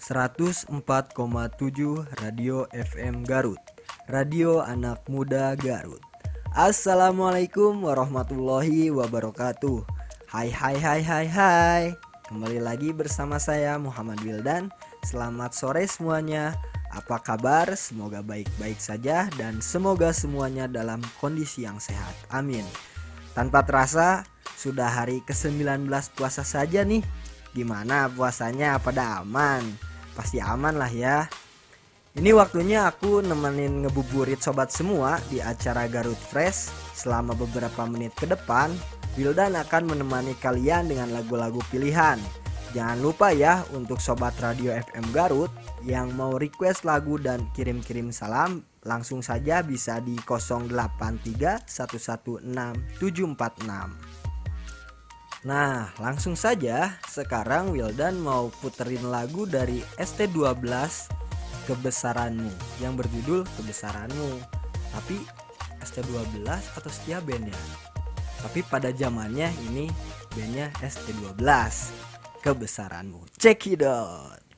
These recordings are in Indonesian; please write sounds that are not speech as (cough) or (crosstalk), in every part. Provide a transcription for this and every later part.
104,7 Radio FM Garut Radio Anak Muda Garut. Assalamualaikum warahmatullahi wabarakatuh. Hai hai hai hai hai. Kembali lagi bersama saya Muhammad Wildan. Selamat sore semuanya. Apa kabar? Semoga baik-baik saja Dan semoga semuanya dalam kondisi yang sehat. Amin. Tanpa terasa sudah hari ke-19 puasa saja nih. Gimana puasanya? Pada aman? Pasti aman lah ya. Ini waktunya aku nemenin ngebuburit sobat semua di acara Garut Fresh selama beberapa menit ke depan. Wildan akan menemani kalian dengan lagu-lagu pilihan. Jangan lupa ya untuk sobat radio FM Garut yang mau request lagu dan kirim-kirim salam langsung saja bisa di 083 116 746. Nah, langsung saja sekarang Wildan mau puterin lagu dari ST12 Kebesaranmu yang berjudul Kebesaranmu. Tapi ST12 atau setia band ya? Tapi pada zamannya ini bandnya ST12 Kebesaranmu. Check it out.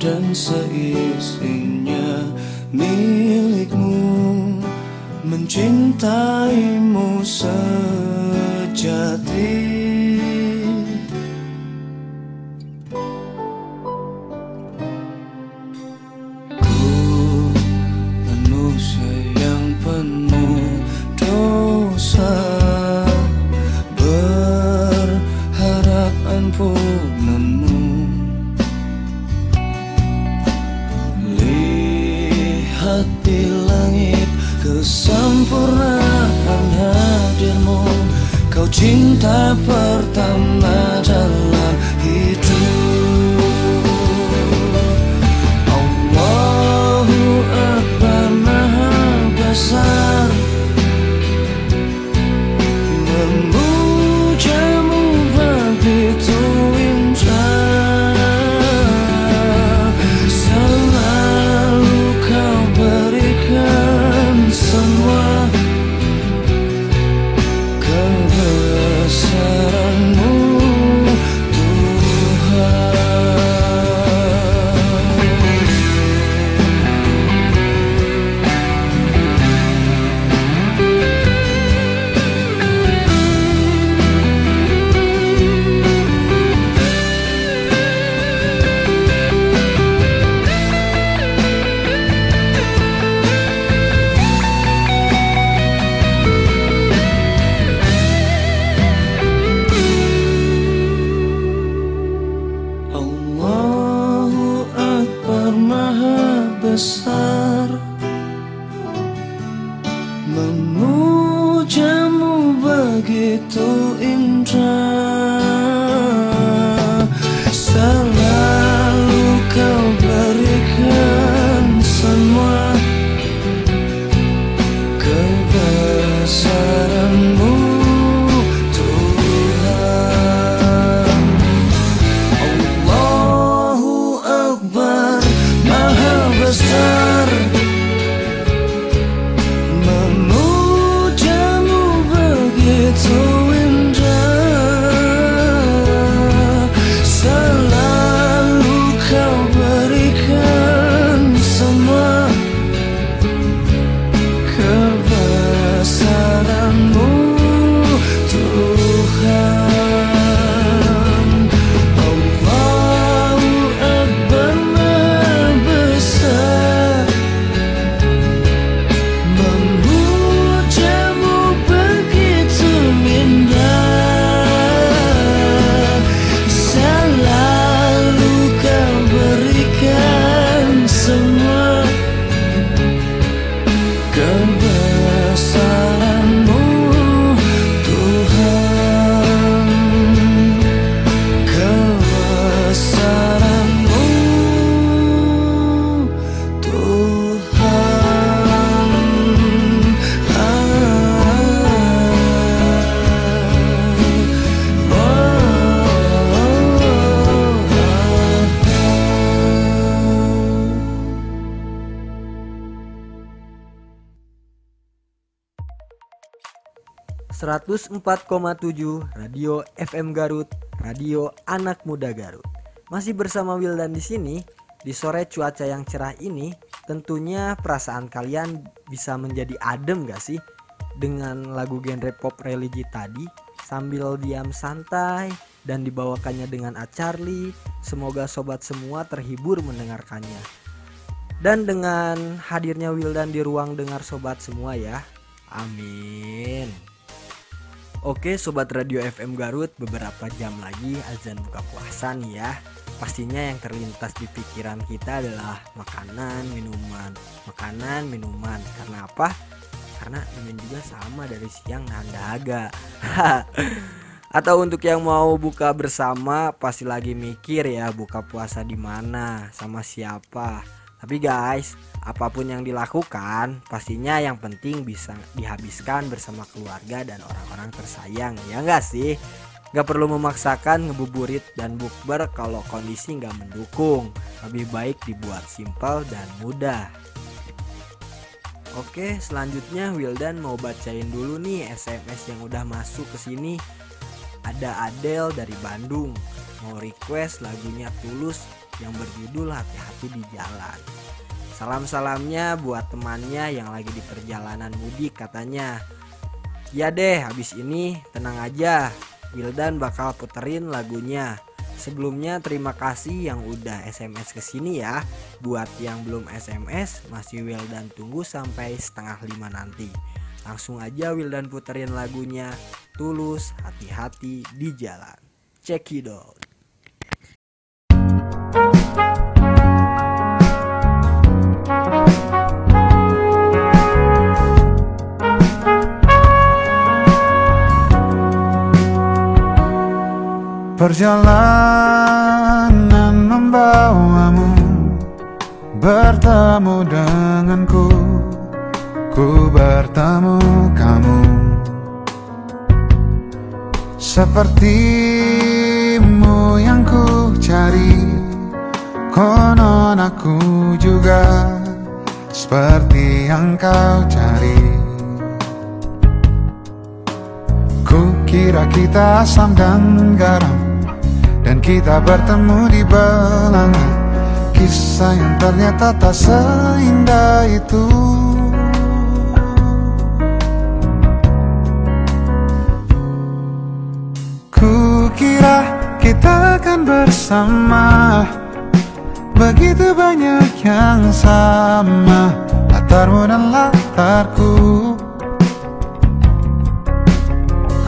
dan seisinya milikmu Mencintaimu sejati. Kau cinta pertama dalam besar Memujamu begitu indah 104,7 Radio FM Garut, Radio Anak Muda Garut. Masih bersama Wildan di sini. Di sore cuaca yang cerah ini, tentunya perasaan kalian bisa menjadi adem gak sih? Dengan lagu genre pop religi tadi, sambil diam santai dan dibawakannya dengan Acarli, semoga sobat semua terhibur mendengarkannya. Dan dengan hadirnya Wildan di ruang dengar sobat semua ya. Amin. Oke sobat radio FM Garut beberapa jam lagi azan buka puasa nih ya. Pastinya yang terlintas di pikiran kita adalah makanan, minuman. Makanan, minuman. Karena apa? Karena mimin juga sama dari siang nahan dahaga (laughs) Atau untuk yang mau buka bersama pasti lagi mikir ya buka puasa di mana sama siapa tapi guys, apa pun yang dilakukan, pastinya yang penting bisa dihabiskan bersama keluarga dan orang-orang tersayang, ya enggak sih? Gak perlu memaksakan ngebuburit dan bukber kalau kondisi nggak mendukung. Lebih baik dibuat simpel dan mudah. Oke, selanjutnya Wildan mau bacain dulu nih SMS yang udah masuk ke sini. Ada Adel dari Bandung, mau request lagunya Tulus yang berjudul Hati-hati di Jalan. Salam-salamnya buat temannya yang lagi di perjalanan mudik katanya. Ya deh, habis ini tenang aja. Wildan bakal puterin lagunya. Sebelumnya terima kasih yang udah SMS ke sini ya. Buat yang belum SMS, masih Wildan tunggu sampai setengah lima nanti. Langsung aja Wildan puterin lagunya Tulus Hati-hati di Jalan. Check it out. Perjalanan membawamu Bertemu denganku Ku bertemu kamu. Sepertimu yang ku cari Konon aku juga Seperti yang kau cari. Ku kira kita asam dan garam kita bertemu di belanga. Kisah yang ternyata tak seindah itu. Ku kira kita akan bersama. Begitu banyak yang sama Latarmu dan latarku.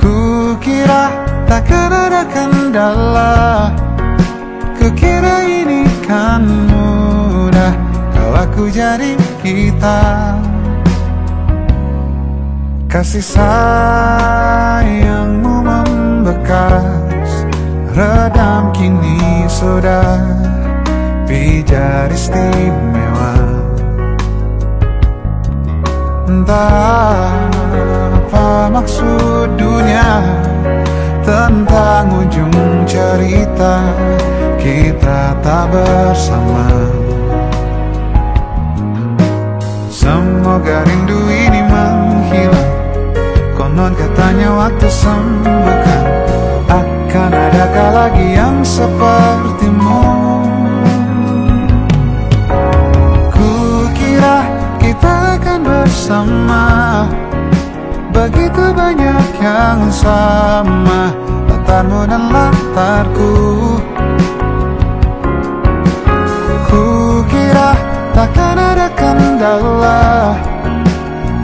Ku kira Takkan ada kendala Kukira ini kan mudah. Kalau aku jadi kita. Kasih sayangmu membekas Redam kini sudah. Pijar istimewa. Entah apa maksud dunia tentang ujung cerita kita tak bersama. Semoga rindu ini menghilang. Konon katanya waktu sembuhkan. Akan adakah lagi yang sepertimu? Kukira kita akan bersama Begitu banyak yang sama Latarmu dan latarku. Ku kira takkan ada kendala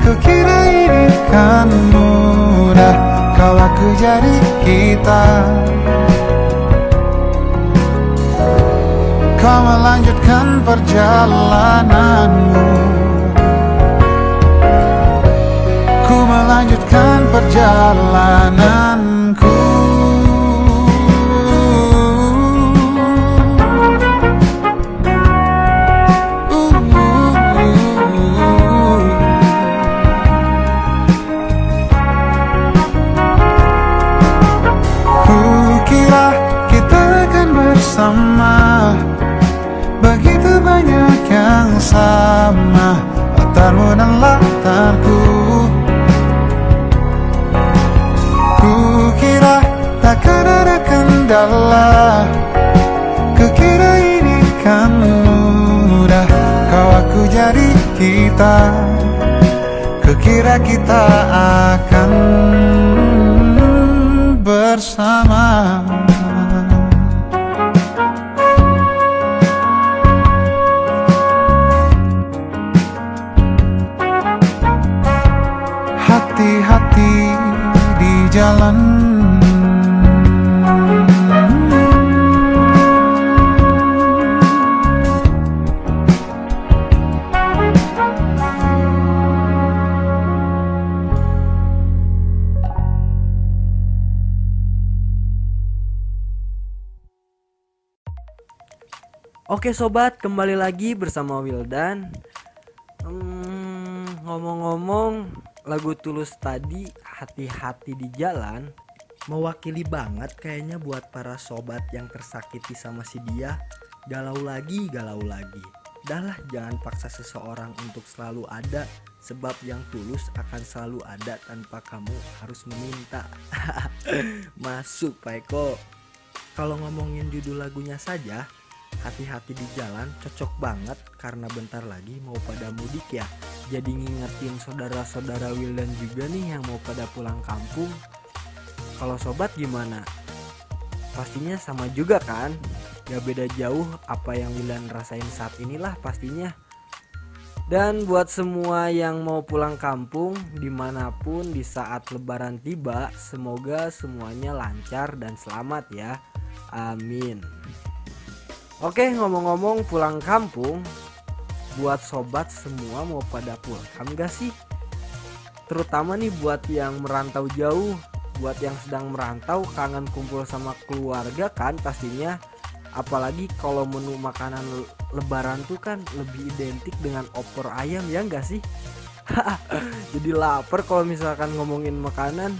Ku kira ini kan mudah Kalau aku jadi kita. Kau melanjutkan perjalananmu melanjutkan perjalananku. Kukira kita akan bersama. Begitu banyak yang sama. Latarmu dan latarku sudahlah Kukira ini kan mudah. Kau aku jadi kita. Kukira kita akan bersama. Hati-hati di jalan Oke sobat, kembali lagi bersama Wildan. Hmm, ngomong-ngomong, lagu Tulus tadi hati-hati di jalan mewakili banget kayaknya buat para sobat yang tersakiti sama si dia. Galau lagi, galau lagi. Dahlah jangan paksa seseorang untuk selalu ada sebab yang tulus akan selalu ada tanpa kamu harus meminta. (laughs) Masuk Pak Eko. Kalau ngomongin judul lagunya saja, hati-hati di jalan cocok banget karena bentar lagi mau pada mudik ya. Jadi ngingetin saudara-saudara Wildan juga nih yang mau pada pulang kampung. Kalau sobat gimana? Pastinya sama juga kan? Gak beda jauh apa yang Wildan rasain saat inilah pastinya. Dan buat semua yang mau pulang kampung di mana pun di saat lebaran tiba semoga semuanya lancar dan selamat ya. Amin Oke ngomong-ngomong pulang kampung Buat sobat semua mau pada pulang gak sih? Terutama nih buat yang merantau jauh Buat yang sedang merantau kangen kumpul sama keluarga kan pastinya Apalagi kalau menu makanan lebaran tuh kan lebih identik dengan opor ayam ya gak sih? (laughs) Jadi lapar kalau misalkan ngomongin makanan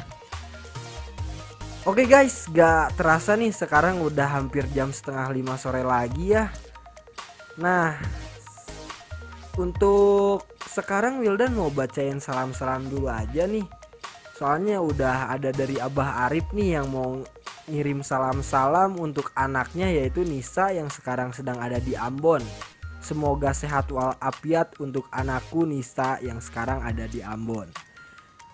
Oke guys, gak terasa nih sekarang udah hampir jam setengah lima sore lagi ya. Nah, untuk sekarang Wildan mau bacain salam-salam dulu aja nih. Soalnya udah ada dari Abah Arif nih yang mau ngirim salam-salam untuk anaknya yaitu Nisa yang sekarang sedang ada di Ambon. Semoga sehat walafiat untuk anakku Nisa yang sekarang ada di Ambon.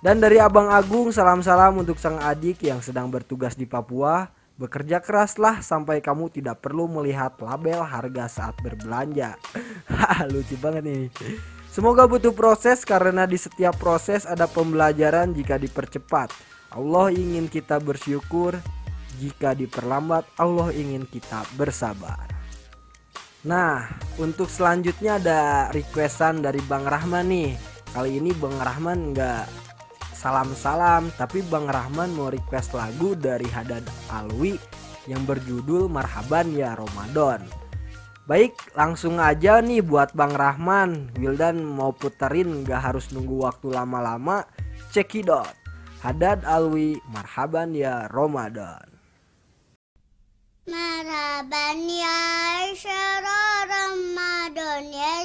Dan dari Abang Agung salam-salam untuk sang adik yang sedang bertugas di Papua. Bekerja keraslah sampai kamu tidak perlu melihat label harga saat berbelanja. (laughs) Lucu banget nih. Semoga butuh proses karena di setiap proses ada pembelajaran jika dipercepat. Allah ingin kita bersyukur, jika diperlambat Allah ingin kita bersabar. Nah, untuk selanjutnya ada requestan dari Bang Rahman nih. Kali ini Bang Rahman nggak salam-salam tapi Bang Rahman mau request lagu dari Hadad Alwi yang berjudul Marhaban ya Ramadan. Baik, langsung aja nih buat Bang Rahman. Wildan mau puterin gak harus nunggu waktu lama-lama. Cekidot. Hadad Alwi, Marhaban ya Ramadan. Marhaban ya Ramadan ya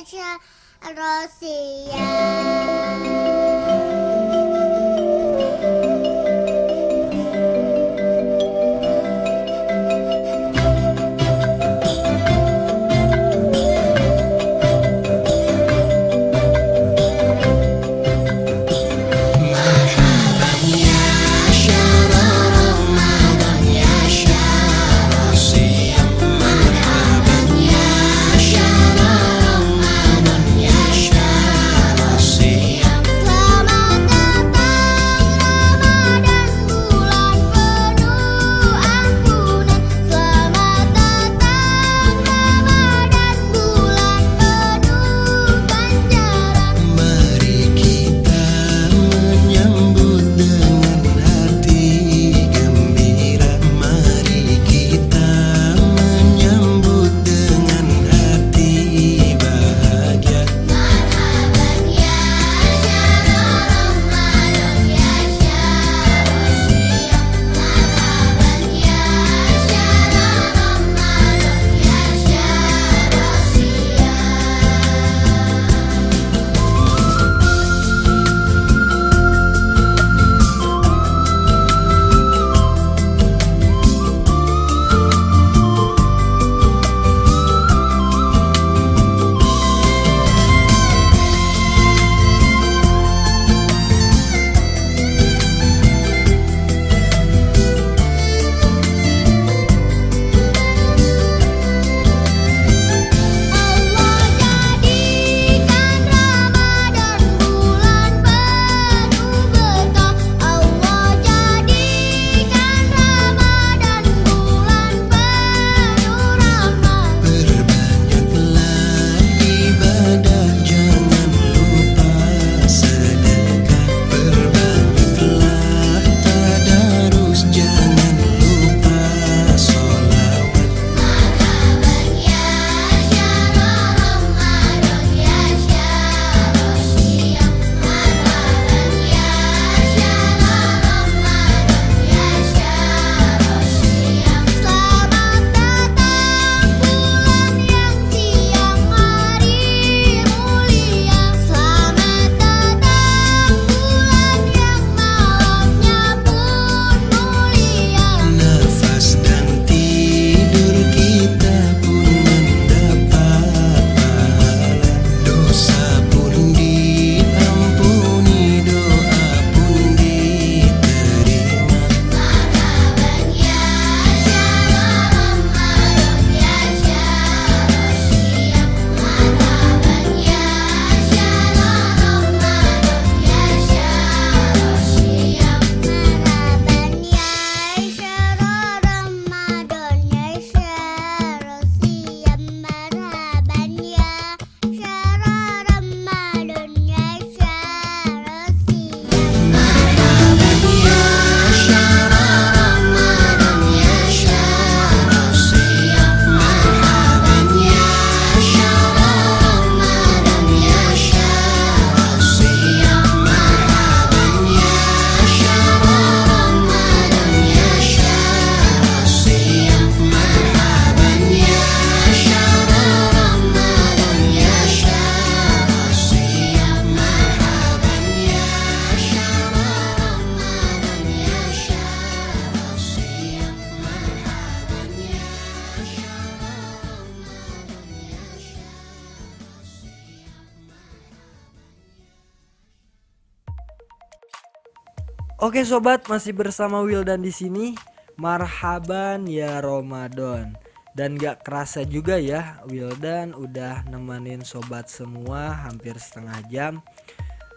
Oke sobat, masih bersama Wildan di sini. Marhaban ya Ramadan. Dan gak kerasa juga ya, Wildan udah nemenin sobat semua hampir setengah jam.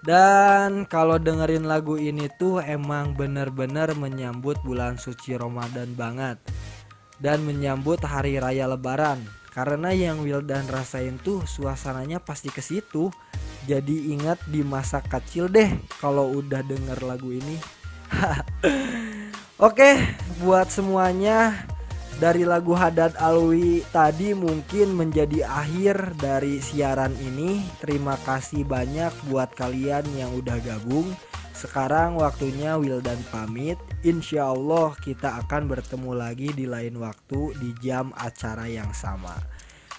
Dan kalau dengerin lagu ini tuh emang bener-bener menyambut bulan suci Ramadan banget. Dan menyambut hari raya lebaran. Karena yang Wildan rasain tuh suasananya pasti ke situ. Jadi ingat di masa kecil deh kalau udah denger lagu ini. (laughs) Oke, buat semuanya dari lagu Hadad Alwi tadi mungkin menjadi akhir dari siaran ini. Terima kasih banyak buat kalian yang udah gabung. Sekarang waktunya Wildan pamit. Insya Allah kita akan bertemu lagi di lain waktu di jam acara yang sama.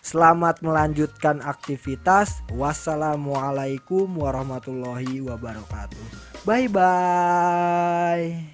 Selamat melanjutkan aktivitas. Wassalamualaikum warahmatullahi wabarakatuh. Bye bye.